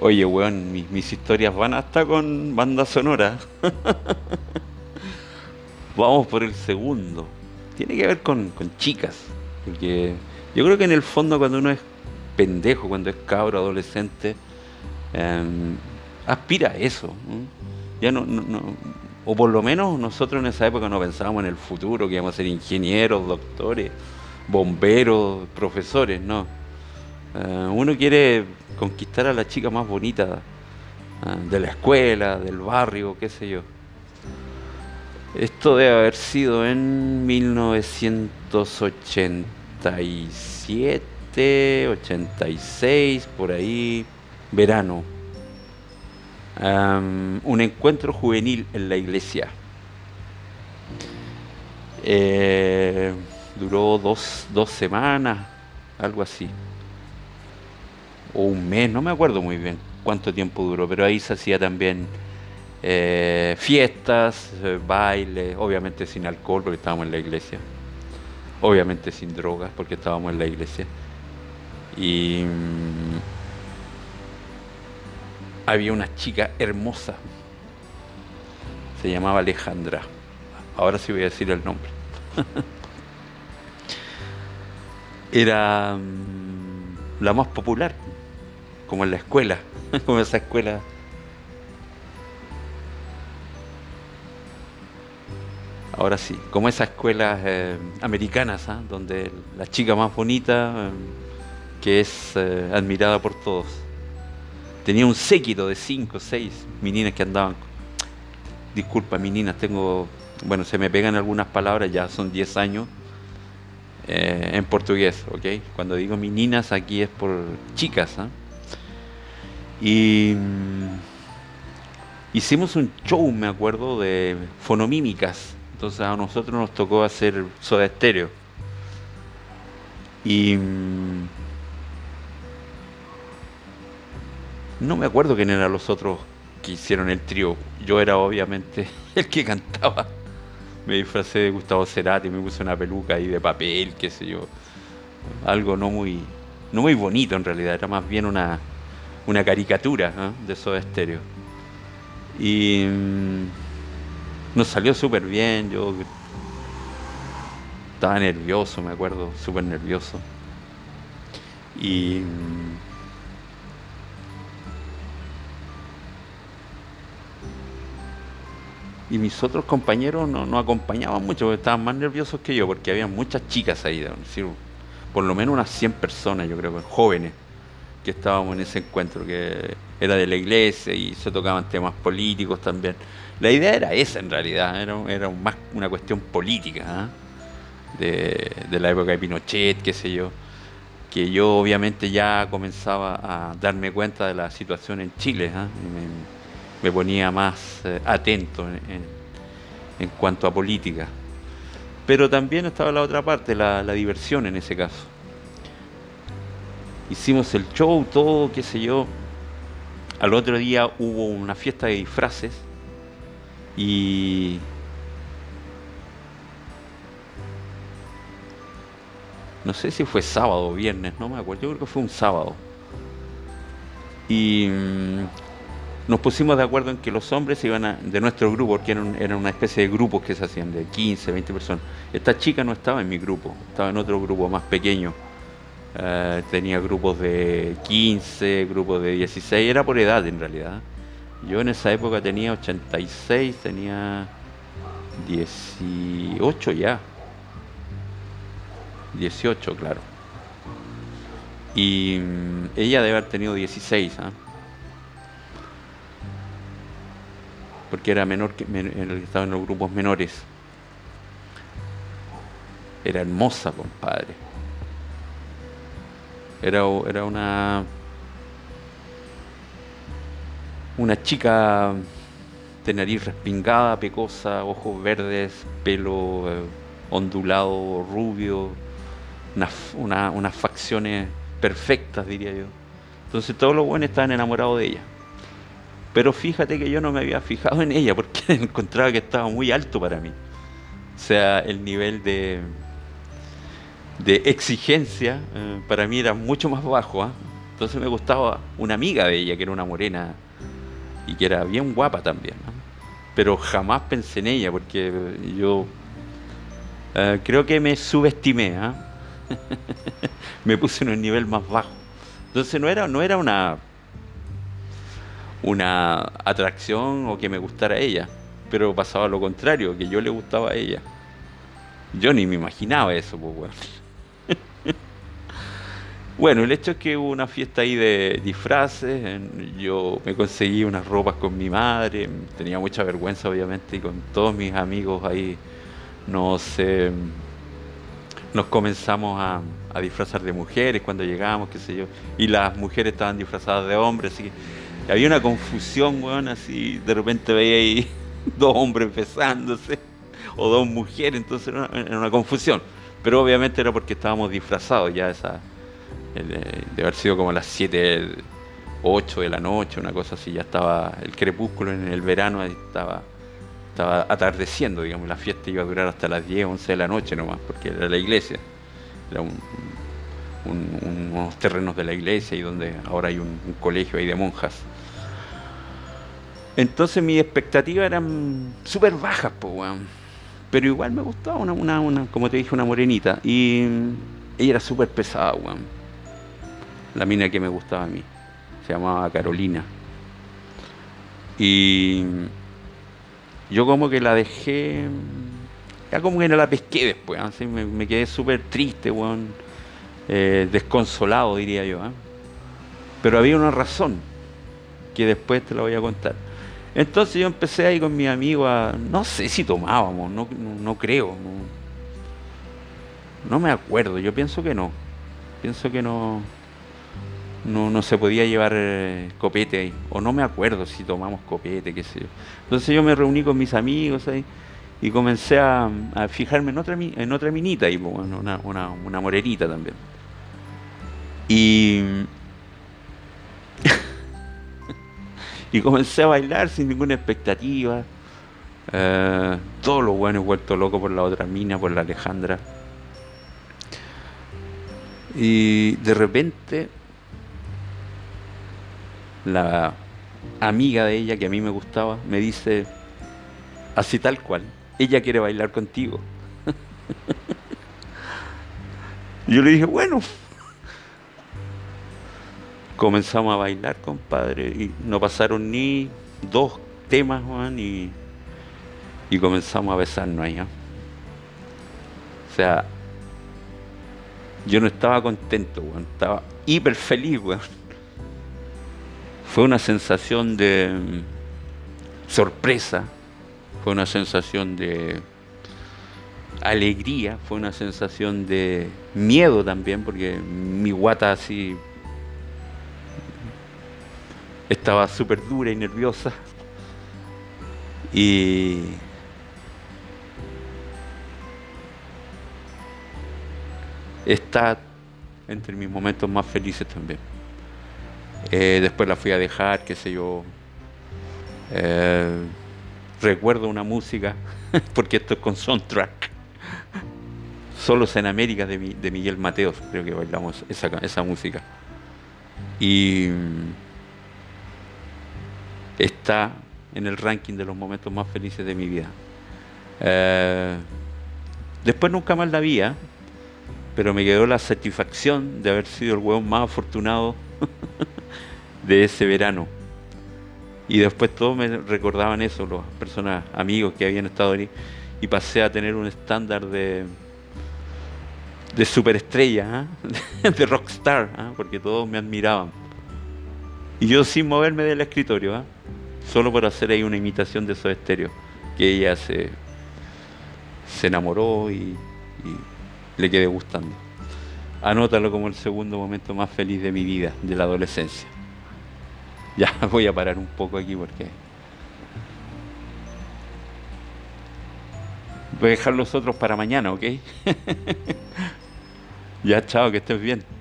Oye, weón, mis, historias van hasta con banda sonora. Vamos por el segundo. Tiene que ver con, chicas. Porque yo creo que en el fondo cuando uno es pendejo, cuando es cabro, adolescente, em, aspira a eso. Ya no, no- no- o por lo menos nosotros en esa época no pensábamos en el futuro, que íbamos a ser ingenieros, doctores, bomberos, profesores, no. Eh, uno quiere conquistar a la chica más bonita ah, de la escuela, del barrio, qué sé yo. Esto debe haber sido en 1987, 86, por ahí, verano. Am, un encuentro juvenil en la iglesia. Eh, duró dos, dos semanas, algo así. O un mes, no me acuerdo muy bien cuánto tiempo duró, pero ahí se hacía también eh, fiestas, eh, bailes, obviamente sin alcohol porque estábamos en la iglesia, obviamente sin drogas porque estábamos en la iglesia. Y mm, había una chica hermosa, se llamaba Alejandra, ahora sí voy a decir el nombre. Era mm, la más popular, como en la escuela, como esa escuela Ahora sí, como esas escuelas eh, americanas, ¿ah? donde la chica más bonita, eh, que es eh, admirada por todos. Tenía un séquito de cinco seis meninas que andaban. Disculpa, meninas, tengo. Bueno, se me pegan algunas palabras, ya son 10 años eh, en portugués, ¿ok? Cuando digo meninas, aquí es por chicas, ¿ah? Y. mm, Hicimos un show, me acuerdo, de fonomímicas. Entonces a nosotros nos tocó hacer soda estéreo. Y mm, no me acuerdo quién eran los otros que hicieron el trío. Yo era obviamente el que cantaba. Me disfracé de Gustavo Cerati, me puse una peluca ahí de papel, qué sé yo. Algo no muy, no muy bonito en realidad, era más bien una, una caricatura ¿ah? de soda estéreo. Y mm, nos salió súper bien, yo estaba nervioso, me acuerdo, súper nervioso. Y mm, y mis otros compañeros no nos acompañaban mucho, porque estaban más nerviosos que yo, porque había muchas chicas ahí, por lo menos unas 100 personas, yo creo, jóvenes, que estábamos en ese encuentro, que era de la iglesia y se tocaban temas políticos también. La idea era esa en realidad, era, era más una cuestión política, ¿ah? de, de la época de Pinochet, qué sé yo, que yo obviamente ya comenzaba a darme cuenta de la situación en Chile, y me, me ponía más eh, atento en, en- en cuanto a política. Pero también estaba la otra parte, la diversión en ese caso. Hicimos el show, todo, qué sé yo. Al otro día hubo una fiesta de disfraces y no sé si fue sábado o viernes, no me acuerdo, yo creo que fue un sábado. Y mm, nos pusimos de acuerdo en que los hombres iban a, de nuestro grupo, porque eran, eran una especie de grupos que se hacían de 15, 20 personas. Esta chica no estaba en mi grupo, estaba en otro grupo más pequeño. Eh, tenía grupos de 15, grupos de 16, era por edad en realidad. Yo en esa época tenía 86, tenía 18 ya. 18, claro. Y mm, ella debe haber tenido 16, ¿ah? porque era menor que estaba en los grupos menores. Era hermosa, compadre. Era, era una una chica de nariz respingada, pecosa, ojos verdes, pelo eh, ondulado, rubio, una- unas facciones perfectas, diría yo. Entonces todos los buenos estaban enamorados de ella. Pero fíjate que yo no me había fijado en ella porque encontraba que estaba muy alto para mí. O sea, el nivel de, de exigencia eh, para mí era mucho más bajo. ¿ah? Entonces me gustaba una amiga de ella, que era una morena y que era bien guapa también. Pero jamás pensé en ella porque yo eh, creo que me subestimé. ¿ah? me puse en un nivel más bajo. Entonces no era, no era una, una atracción o que me gustara ella, pero pasaba lo contrario, que yo le gustaba a ella. Yo ni me imaginaba eso, pues, bueno. Bueno, el hecho es que hubo una fiesta ahí de disfraces, yo me conseguí unas ropas con mi madre, tenía mucha vergüenza obviamente, y con todos mis amigos ahí nos, nos comenzamos a, disfrazar de mujeres cuando llegamos, qué sé yo, y las mujeres estaban disfrazadas de hombres, así que había una confusión, weón, así de repente veía ahí dos hombres besándose, o dos mujeres, entonces era una, confusión, pero obviamente era porque estábamos disfrazados ya esa, de haber sido como las 7, 8 de la noche, una cosa así, ya estaba el crepúsculo en el verano, estaba estaba atardeciendo, digamos, la fiesta iba a durar hasta las 10, 11 de la noche nomás, porque era la iglesia, era unos terrenos de la iglesia y donde ahora hay un, colegio ahí de monjas. Entonces mis expectativas eran súper bajas, pero igual me gustaba una, una, como te dije, una morenita, y ella era súper pesada, la mina que me gustaba a mí, se llamaba Carolina. Y yo como que la dejé, ya como que no la pesqué después, así me, quedé súper triste, weón, eh, desconsolado diría yo. ¿ah? Pero había una razón, que después te la voy a contar. Entonces yo empecé ahí con mis amigos a, no sé si tomábamos, no, no, creo, no me acuerdo, yo pienso que no, pienso que no no, no se podía llevar eh, copete ahí. O no me acuerdo si tomamos copete, qué sé yo. Entonces yo me reuní con mis amigos ahí y comencé a, fijarme en otra, en otra minita ahí, una, una, una morerita también. Y, y comencé a bailar sin ninguna expectativa. Eh, todos los buenos vuelto loco por la otra mina, por la Alejandra. Y de repente la amiga de ella que a mí me gustaba me dice, así tal cual, ella quiere bailar contigo. Yo le dije, bueno, comenzamos a bailar, compadre, y no pasaron ni dos temas, Juan, y, y comenzamos a besarnos ahí. ¿ah? O sea, yo no estaba contento, Juan, estaba hiper feliz, fue una sensación de mm, sorpresa, fue una sensación de alegría, fue una sensación de miedo también, porque mi guata así estaba súper dura y nerviosa. Y está entre mis momentos más felices también. Eh, después la fui a dejar, qué sé yo. Eh, recuerdo una música, porque esto es con soundtrack. Solos en América de, Miguel Mateos, creo que bailamos esa, esa música. Y está en el ranking de los momentos más felices de mi vida. Eh, después nunca más la vi, pero me quedó la satisfacción de haber sido el hueón más afortunado de ese verano. Y después todos me recordaban eso, las personas, amigos que habían estado ahí, y pasé a tener un estándar de, de superestrella, ¿ah? de rockstar, ¿ah? porque todos me admiraban. Y yo sin moverme del escritorio, ¿ah? solo por hacer ahí una imitación de esos estéreos, que ella se, se enamoró y, y le quedé gustando. Anótalo como el segundo momento más feliz de mi vida, de la adolescencia. Ya voy a parar un poco aquí porque voy a dejar los otros para mañana, ¿ok? ya, chao, que estés bien.